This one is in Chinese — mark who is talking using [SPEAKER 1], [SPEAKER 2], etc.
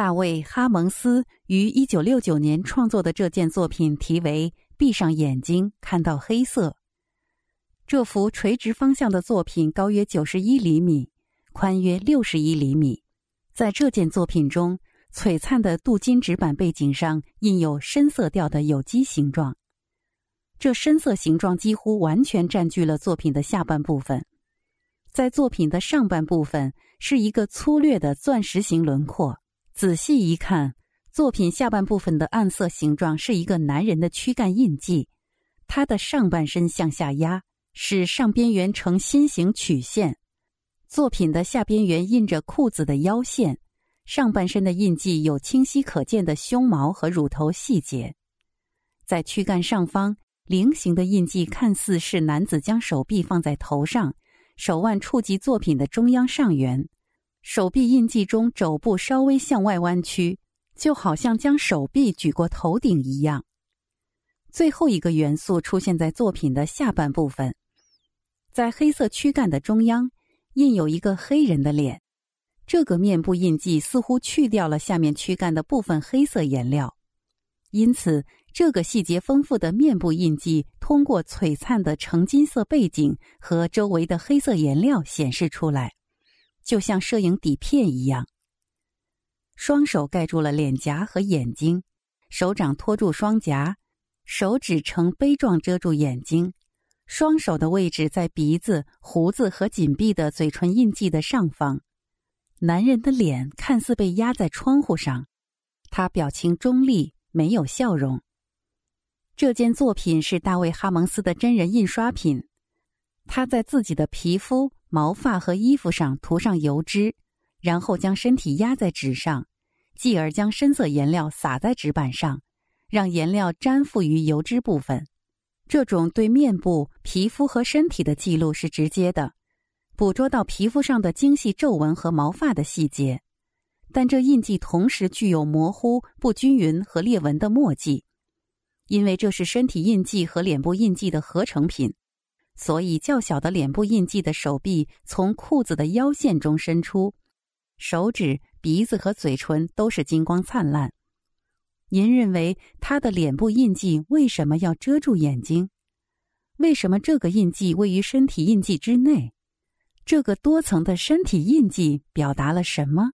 [SPEAKER 1] 大卫·哈蒙斯于一九六九年创作的这件作品题为《闭上眼睛看到黑色》。这幅垂直方向的作品高约九十一厘米，宽约六十一厘米。在这件作品中，璀璨的镀金纸板背景上印有深色调的有机形状。这深色形状几乎完全占据了作品的下半部分。在作品的上半部分是一个粗略的钻石形轮廓。仔细一看，作品下半部分的暗色形状是一个男人的躯干印记，他的上半身向下压，使上边缘呈心形曲线。作品的下边缘印着裤子的腰线，上半身的印记有清晰可见的胸毛和乳头细节。在躯干上方，菱形的印记看似是男子将手臂放在头上，手腕触及作品的中央上缘。手臂印记中，肘部稍微向外弯曲，就好像将手臂举过头顶一样。最后一个元素出现在作品的下半部分，在黑色躯干的中央印有一个黑人的脸。这个面部印记似乎去掉了下面躯干的部分黑色颜料，因此这个细节丰富的面部印记通过璀璨的橙金色背景和周围的黑色颜料显示出来。就像摄影底片一样，双手盖住了脸颊和眼睛，手掌托住双颊，手指呈杯状遮住眼睛。双手的位置在鼻子、胡子和紧闭的嘴唇印记的上方。男人的脸看似被压在窗户上，他表情中立，没有笑容。这件作品是大卫·哈蒙斯的真人印刷品，他在自己的皮肤。毛发和衣服上涂上油脂，然后将身体压在纸上，继而将深色颜料撒在纸板上，让颜料粘附于油脂部分。这种对面部、皮肤和身体的记录是直接的，捕捉到皮肤上的精细皱纹和毛发的细节。但这印记同时具有模糊、不均匀和裂纹的墨迹，因为这是身体印记和脸部印记的合成品。所以，较小的脸部印记的手臂从裤子的腰线中伸出，手指、鼻子和嘴唇都是金光灿烂。您认为他的脸部印记为什么要遮住眼睛？为什么这个印记位于身体印记之内？这个多层的身体印记表达了什么？